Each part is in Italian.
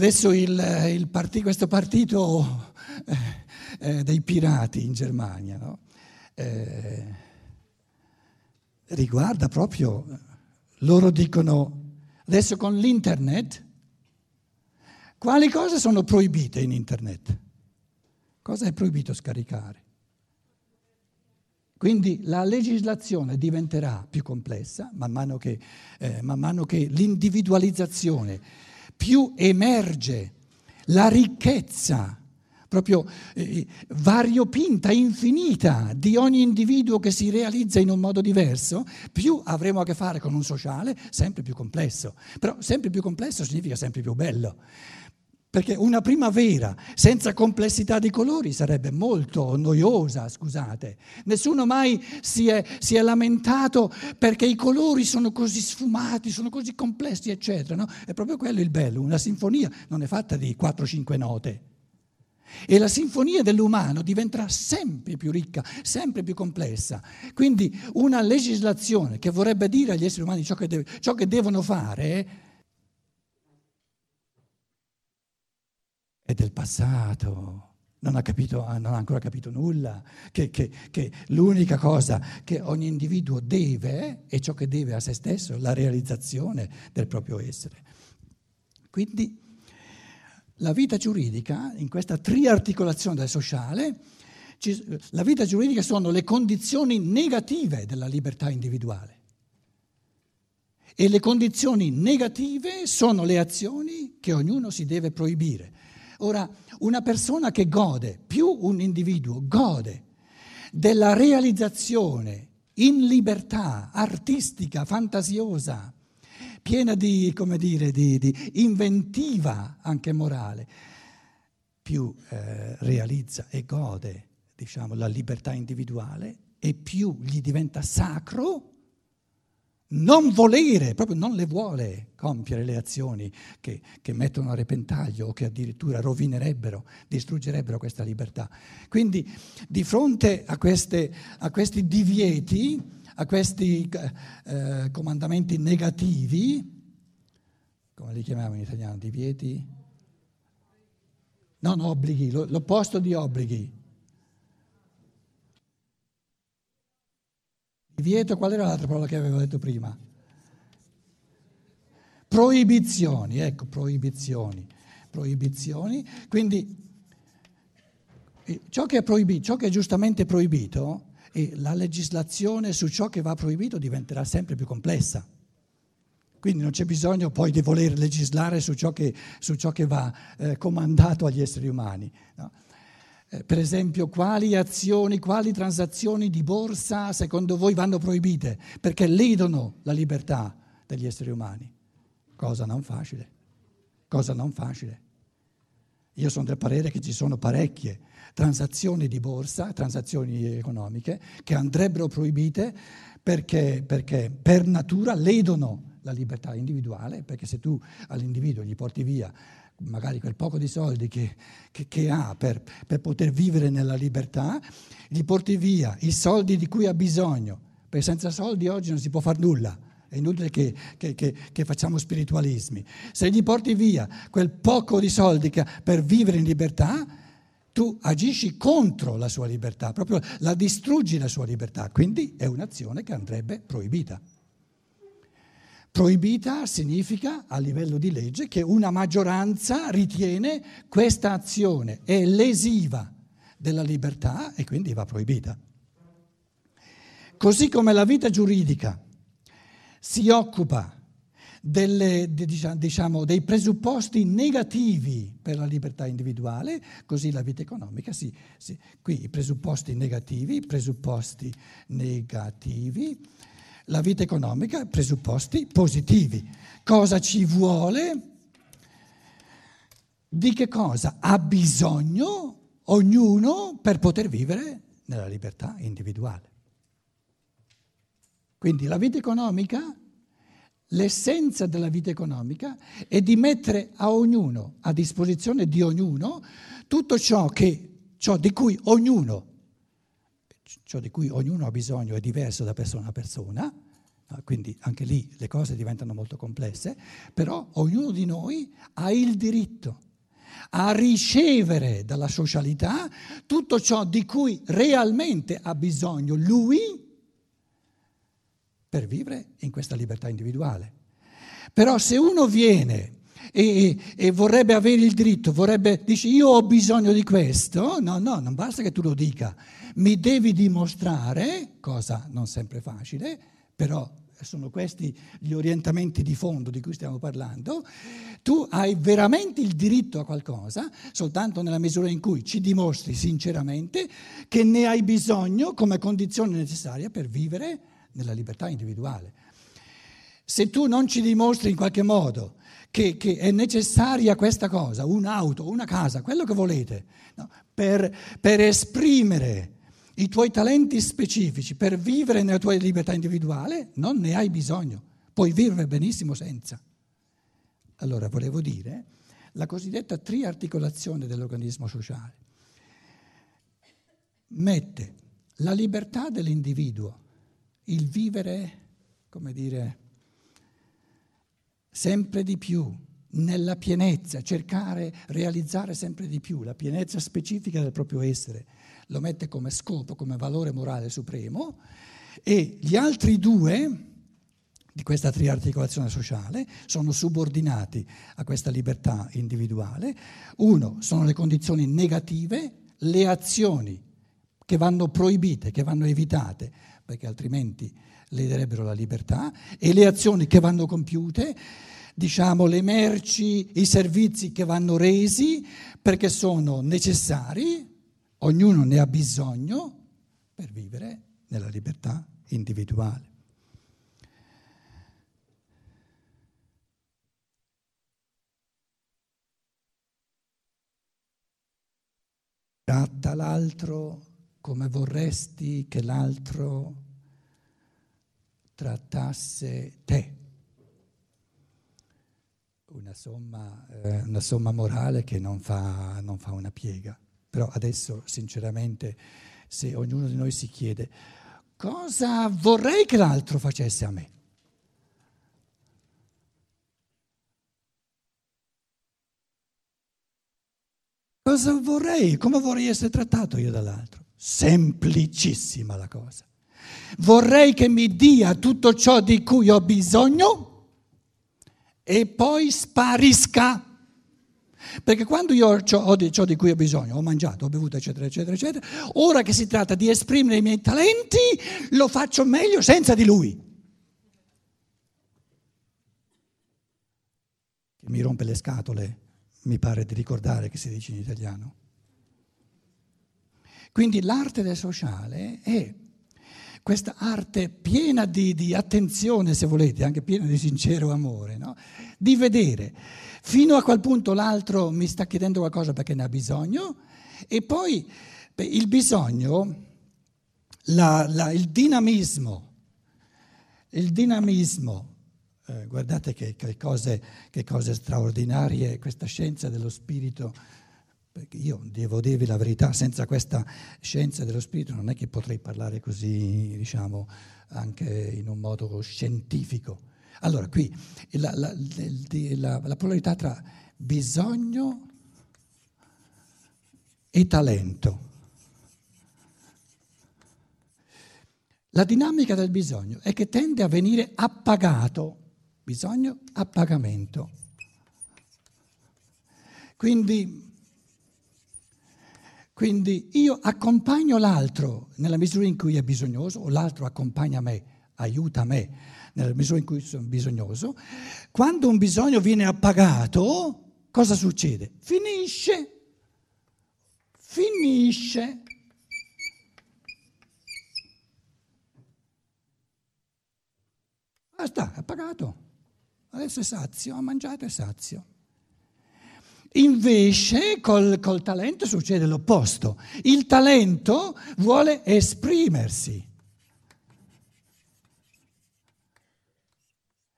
Adesso il, il part- questo partito eh, eh, dei pirati in Germania no? eh, riguarda proprio, loro dicono, adesso con l'internet, quali cose sono proibite in internet? Cosa è proibito scaricare? Quindi la legislazione diventerà più complessa man mano che, eh, man mano che l'individualizzazione più emerge, la ricchezza proprio eh, variopinta, infinita di ogni individuo che si realizza in un modo diverso, più avremo a che fare con un sociale sempre più complesso. Però sempre più complesso significa sempre più bello. Perché una primavera senza complessità di colori sarebbe molto noiosa, scusate. Nessuno mai si è, si è lamentato perché i colori sono così sfumati, sono così complessi, eccetera. No? È proprio quello il bello. Una sinfonia non è fatta di 4-5 note. E la sinfonia dell'umano diventerà sempre più ricca, sempre più complessa. Quindi una legislazione che vorrebbe dire agli esseri umani ciò che, deve, ciò che devono fare è del passato. Non ha, capito, non ha ancora capito nulla, che, che, che, l'unica cosa che ogni individuo deve è ciò che deve a se stesso, la realizzazione del proprio essere. Quindi la vita giuridica, in questa triarticolazione del sociale, la vita giuridica sono le condizioni negative della libertà individuale. E le condizioni negative sono le azioni che ognuno si deve proibire. Ora, una persona che gode, più un individuo gode della realizzazione in libertà artistica, fantasiosa, piena di, come dire, di, di inventiva anche morale, più eh, realizza e gode diciamo, la libertà individuale e più gli diventa sacro non volere, proprio non le vuole compiere le azioni che, che, mettono a repentaglio o che addirittura rovinerebbero, distruggerebbero questa libertà. Quindi di fronte a, queste, a questi divieti, a questi eh, comandamenti negativi, come li chiamiamo in italiano, divieti? Non obblighi, l'opposto di obblighi. Divieto, qual era l'altra parola che avevo detto prima? Proibizioni, ecco, proibizioni. Proibizioni. Quindi eh, ciò che è, proibito, ciò che è giustamente proibito, e la legislazione su ciò che va proibito diventerà sempre più complessa. Quindi non c'è bisogno poi di voler legislare su ciò che, su ciò che va eh, comandato agli esseri umani. No? Eh, per esempio, quali azioni, quali transazioni di borsa secondo voi vanno proibite perché ledono la libertà degli esseri umani? Cosa non facile, cosa non facile. Io sono del parere che ci sono parecchie transazioni di borsa, transazioni economiche, che andrebbero proibite perché, perché per natura ledono la libertà individuale, perché se tu all'individuo gli porti via magari quel poco di soldi che, che, che ha per, per, poter vivere nella libertà, gli porti via i soldi di cui ha bisogno, perché senza soldi oggi non si può fare nulla. È inutile che, che, che, che, facciamo spiritualismi. Se gli porti via quel poco di soldi per vivere in libertà, tu agisci contro la sua libertà, proprio la distruggi la sua libertà. Quindi è un'azione che andrebbe proibita. Proibita significa a livello di legge che una maggioranza ritiene questa azione è lesiva della libertà e quindi va proibita. Così come la vita giuridica si occupa delle, diciamo, dei presupposti negativi per la libertà individuale, così la vita economica sì, sì. Qui i presupposti negativi, presupposti negativi la vita economica presupposti positivi. Cosa ci vuole? Di che cosa ha bisogno ognuno per poter vivere nella libertà individuale? Quindi la vita economica, l'essenza della vita economica è di mettere a ognuno, a disposizione di ognuno, tutto ciò, che, ciò di cui ognuno ciò di cui ognuno ha bisogno è diverso da persona a persona, quindi anche lì le cose diventano molto complesse, però ognuno di noi ha il diritto a ricevere dalla socialità tutto ciò di cui realmente ha bisogno lui per vivere in questa libertà individuale. Però se uno viene e, e, vorrebbe avere il diritto, vorrebbe, dice io ho bisogno di questo, no, no, non basta che tu lo dica, mi devi dimostrare, cosa non sempre facile, però sono questi gli orientamenti di fondo di cui stiamo parlando, tu hai veramente il diritto a qualcosa soltanto nella misura in cui ci dimostri sinceramente che ne hai bisogno come condizione necessaria per vivere nella libertà individuale. Se tu non ci dimostri in qualche modo che, che è necessaria questa cosa, un'auto, una casa, quello che volete, no? per, per esprimere i tuoi talenti specifici per vivere nella tua libertà individuale, non ne hai bisogno, puoi vivere benissimo senza. Allora, volevo dire, la cosiddetta triarticolazione dell'organismo sociale mette la libertà dell'individuo, il vivere, come dire, sempre di più, nella pienezza, cercare, realizzare sempre di più la pienezza specifica del proprio essere lo mette come scopo, come valore morale supremo, e gli altri due di questa triarticolazione sociale sono subordinati a questa libertà individuale. Uno sono le condizioni negative, le azioni che vanno proibite, che vanno evitate, perché altrimenti lederebbero la libertà, e le azioni che vanno compiute, diciamo le merci, i servizi che vanno resi perché sono necessari Ognuno ne ha bisogno per vivere nella libertà individuale. Tratta l'altro come vorresti che l'altro trattasse te. Una somma, eh, una somma morale che non fa, non fa una piega. Però adesso, sinceramente, se ognuno di noi si chiede cosa vorrei che l'altro facesse a me? Cosa vorrei? Come vorrei essere trattato io dall'altro? Semplicissima la cosa. Vorrei che mi dia tutto ciò di cui ho bisogno e poi sparisca. Perché quando io ho ciò di cui ho bisogno, ho mangiato, ho bevuto, eccetera, eccetera, eccetera, ora che si tratta di esprimere i miei talenti, lo faccio meglio senza di lui. Mi rompe le scatole, mi pare di ricordare che si dice in italiano. Quindi l'arte del sociale è questa arte piena di, di, attenzione, se volete, anche piena di sincero amore, no? di vedere fino a quel punto l'altro mi sta chiedendo qualcosa perché ne ha bisogno e poi beh, il bisogno, la, la, il dinamismo, il dinamismo, eh, guardate che, che, cose, che cose straordinarie, questa scienza dello spirito perché io devo dirvi la verità, senza questa scienza dello spirito non è che potrei parlare così, diciamo, anche in un modo scientifico. Allora, qui la, la, la, la polarità tra bisogno e talento. La dinamica del bisogno è che tende a venire appagato, bisogno, appagamento. Quindi quindi io accompagno l'altro nella misura in cui è bisognoso, o l'altro accompagna me, aiuta me nella misura in cui sono bisognoso. Quando un bisogno viene appagato, cosa succede? Finisce. Finisce. Basta, è appagato. Adesso è sazio, ha mangiato è sazio. Invece col, col talento succede l'opposto. Il talento vuole esprimersi.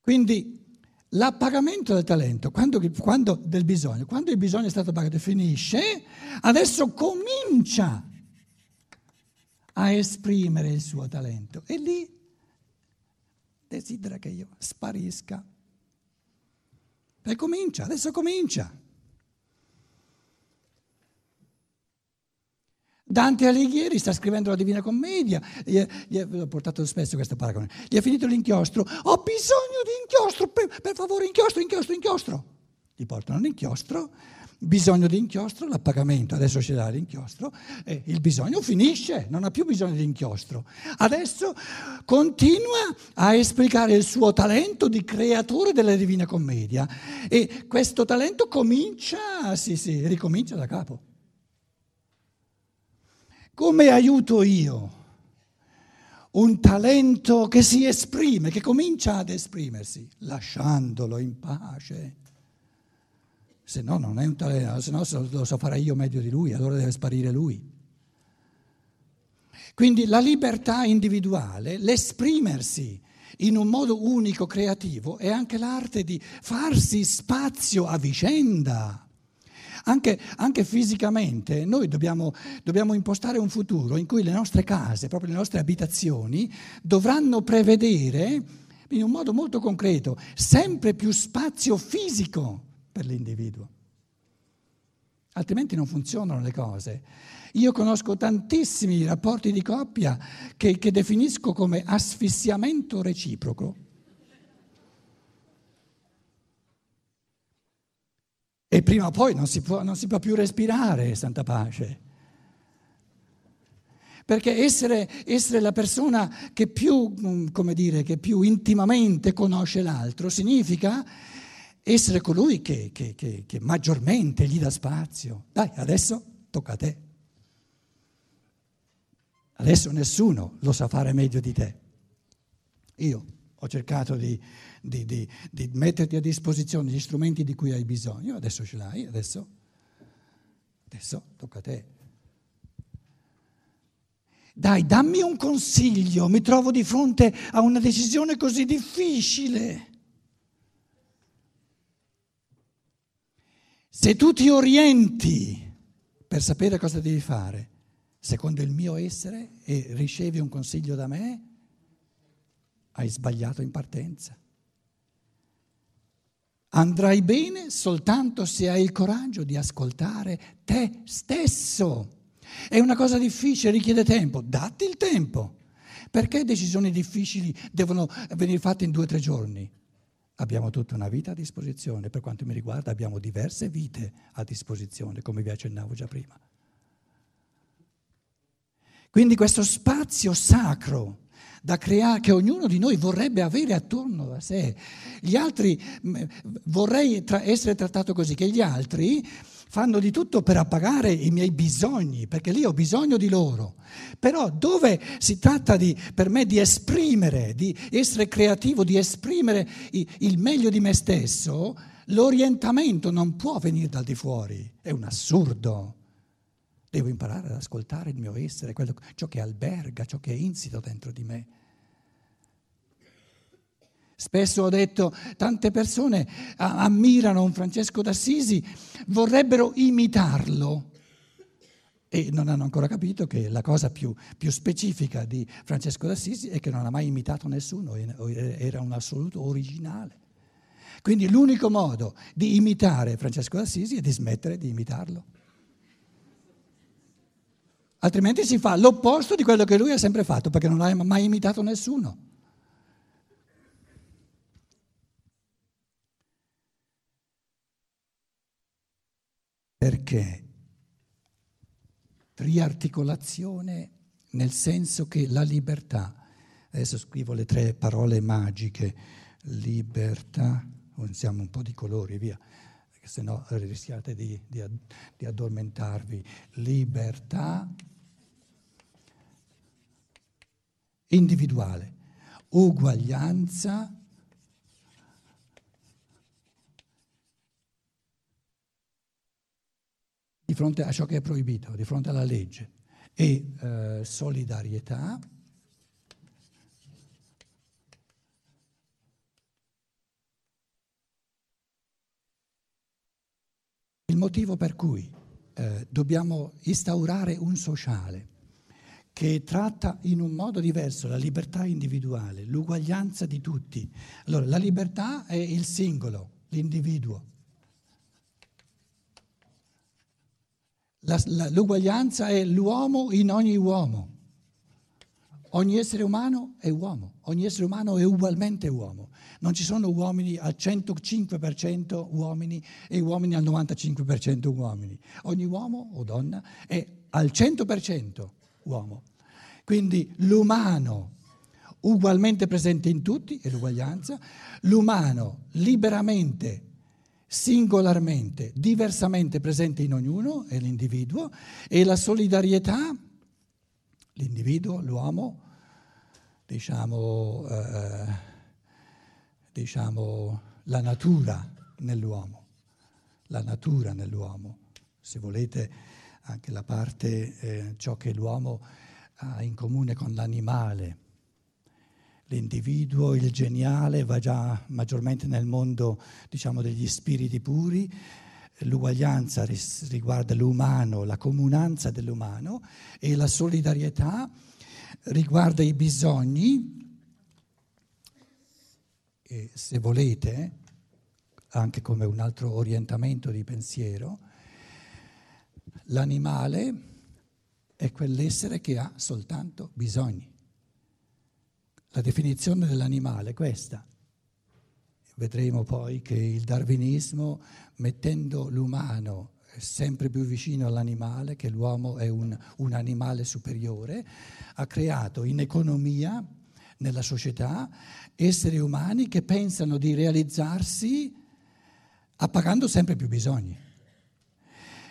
Quindi l'appagamento del talento, quando, quando, del bisogno, quando il bisogno è stato pagato finisce, adesso comincia a esprimere il suo talento. E lì desidera che io sparisca. E comincia, adesso comincia. Dante Alighieri sta scrivendo la Divina Commedia, gli, ho portato spesso questo paragone, gli è finito l'inchiostro, ho bisogno di inchiostro, per, per favore inchiostro, inchiostro, inchiostro. Gli portano l'inchiostro, bisogno di inchiostro, l'appagamento, adesso ce l'ha l'inchiostro, e il bisogno finisce, non ha più bisogno di inchiostro. Adesso continua a esplicare il suo talento di creatore della Divina Commedia e questo talento comincia, sì sì, ricomincia da capo. Come aiuto io un talento che si esprime, che comincia ad esprimersi, lasciandolo in pace? Se no non è un talento, se no lo so fare io meglio di lui, allora deve sparire lui. Quindi la libertà individuale, l'esprimersi in un modo unico, creativo, è anche l'arte di farsi spazio a vicenda. Anche, anche fisicamente noi dobbiamo, dobbiamo impostare un futuro in cui le nostre case, proprio le nostre abitazioni, dovranno prevedere in un modo molto concreto sempre più spazio fisico per l'individuo. Altrimenti non funzionano le cose. Io conosco tantissimi rapporti di coppia che, che definisco come asfissiamento reciproco. E prima o poi non si può, non si può più respirare, santa pace. Perché essere, essere, la persona che più, come dire, che più intimamente conosce l'altro significa essere colui che, che, che, che maggiormente gli dà spazio. Dai, adesso tocca a te. Adesso nessuno lo sa fare meglio di te. Io ho cercato di, di, di, di, metterti a disposizione gli strumenti di cui hai bisogno, adesso ce l'hai, adesso, adesso tocca a te. Dai, dammi un consiglio, mi trovo di fronte a una decisione così difficile. Se tu ti orienti per sapere cosa devi fare, secondo il mio essere, e ricevi un consiglio da me, hai sbagliato in partenza. Andrai bene soltanto se hai il coraggio di ascoltare te stesso. È una cosa difficile, richiede tempo, datti il tempo. Perché decisioni difficili devono venire fatte in due o tre giorni? Abbiamo tutta una vita a disposizione, per quanto mi riguarda abbiamo diverse vite a disposizione, come vi accennavo già prima. Quindi questo spazio sacro da creare, che ognuno di noi vorrebbe avere attorno a sé. Gli altri, vorrei tra, essere trattato così, che gli altri fanno di tutto per appagare i miei bisogni, perché lì ho bisogno di loro. Però dove si tratta di, per me di esprimere, di essere creativo, di esprimere il meglio di me stesso, l'orientamento non può venire dal di fuori, è un assurdo. Devo imparare ad ascoltare il mio essere, quello, ciò che alberga, ciò che è insito dentro di me. Spesso ho detto, tante persone ammirano un Francesco d'Assisi, vorrebbero imitarlo e non hanno ancora capito che la cosa più, più, specifica di Francesco d'Assisi è che non ha mai imitato nessuno, era un assoluto originale. Quindi l'unico modo di imitare Francesco d'Assisi è di smettere di imitarlo. Altrimenti si fa l'opposto di quello che lui ha sempre fatto, perché non ha mai imitato nessuno. Perché triarticolazione nel senso che la libertà, adesso scrivo le tre parole magiche, libertà, usiamo un po' di colori, via, perché sennò rischiate di, di, di addormentarvi, libertà individuale, uguaglianza di fronte a ciò che è proibito, di fronte alla legge e eh, solidarietà. Il motivo per cui eh, dobbiamo instaurare un sociale che tratta in un modo diverso la libertà individuale, l'uguaglianza di tutti. Allora, la libertà è il singolo, l'individuo. La, la, l'uguaglianza è l'uomo in ogni uomo. Ogni essere umano è uomo, ogni essere umano è ugualmente uomo. Non ci sono uomini al 105% uomini e uomini al 95% uomini. Ogni uomo o donna è al 100% uomo. Quindi l'umano ugualmente presente in tutti, è l'uguaglianza, l'umano liberamente, singolarmente, diversamente presente in ognuno, è l'individuo, e la solidarietà, l'individuo, l'uomo, diciamo, eh, diciamo la natura nell'uomo, la natura nell'uomo, se volete anche la parte, eh, ciò che l'uomo ha in comune con l'animale. L'individuo, il geniale, va già maggiormente nel mondo diciamo, degli spiriti puri, l'uguaglianza riguarda l'umano, la comunanza dell'umano e la solidarietà riguarda i bisogni e se volete, anche come un altro orientamento di pensiero, L'animale è quell'essere che ha soltanto bisogni. La definizione dell'animale è questa. Vedremo poi che il darwinismo, mettendo l'umano sempre più vicino all'animale, che l'uomo è un, un animale superiore, ha creato in economia, nella società, esseri umani che pensano di realizzarsi appagando sempre più bisogni.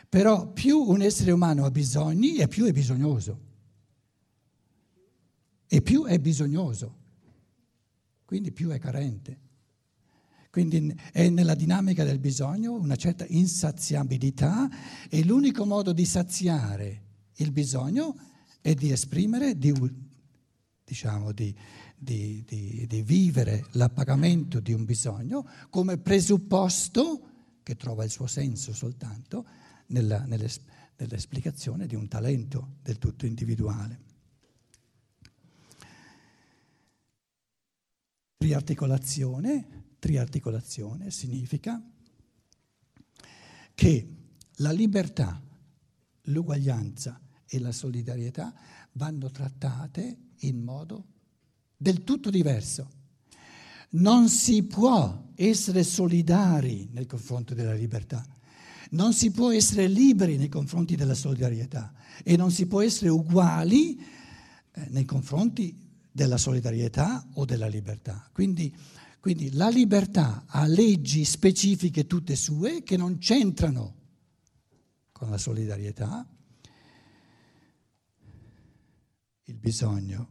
Però più un essere umano ha bisogni e più è bisognoso. E più è bisognoso. Quindi più è carente. Quindi è nella dinamica del bisogno una certa insaziabilità e l'unico modo di saziare il bisogno è di esprimere, di, diciamo, di, di, di vivere l'appagamento di un bisogno come presupposto, che trova il suo senso soltanto, nella, nell'esplicazione di un talento del tutto individuale. Triarticolazione, triarticolazione significa che la libertà, l'uguaglianza e la solidarietà vanno trattate in modo del tutto diverso. Non si può essere solidari nel confronto della libertà non si può essere liberi nei confronti della solidarietà e non si può essere uguali eh, nei confronti della solidarietà o della libertà. Quindi, quindi la libertà ha leggi specifiche tutte sue che non c'entrano con la solidarietà, il bisogno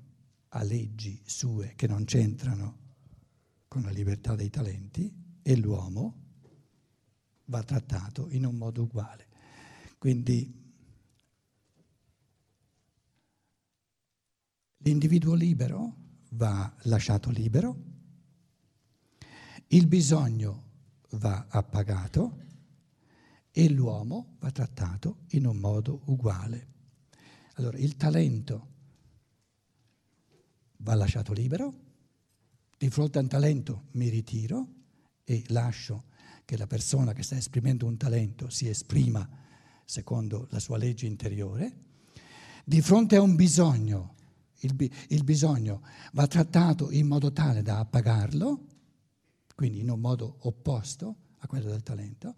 ha leggi sue che non c'entrano con la libertà dei talenti e l'uomo va trattato in un modo uguale. Quindi l'individuo libero va lasciato libero, il bisogno va appagato e l'uomo va trattato in un modo uguale. Allora, il talento va lasciato libero, di fronte a un talento mi ritiro e lascio che la persona che sta esprimendo un talento si esprima secondo la sua legge interiore, di fronte a un bisogno, il, il bisogno va trattato in modo tale da appagarlo, quindi in un modo opposto a quello del talento,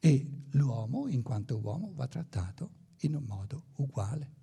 e l'uomo, in quanto uomo, va trattato in un modo uguale.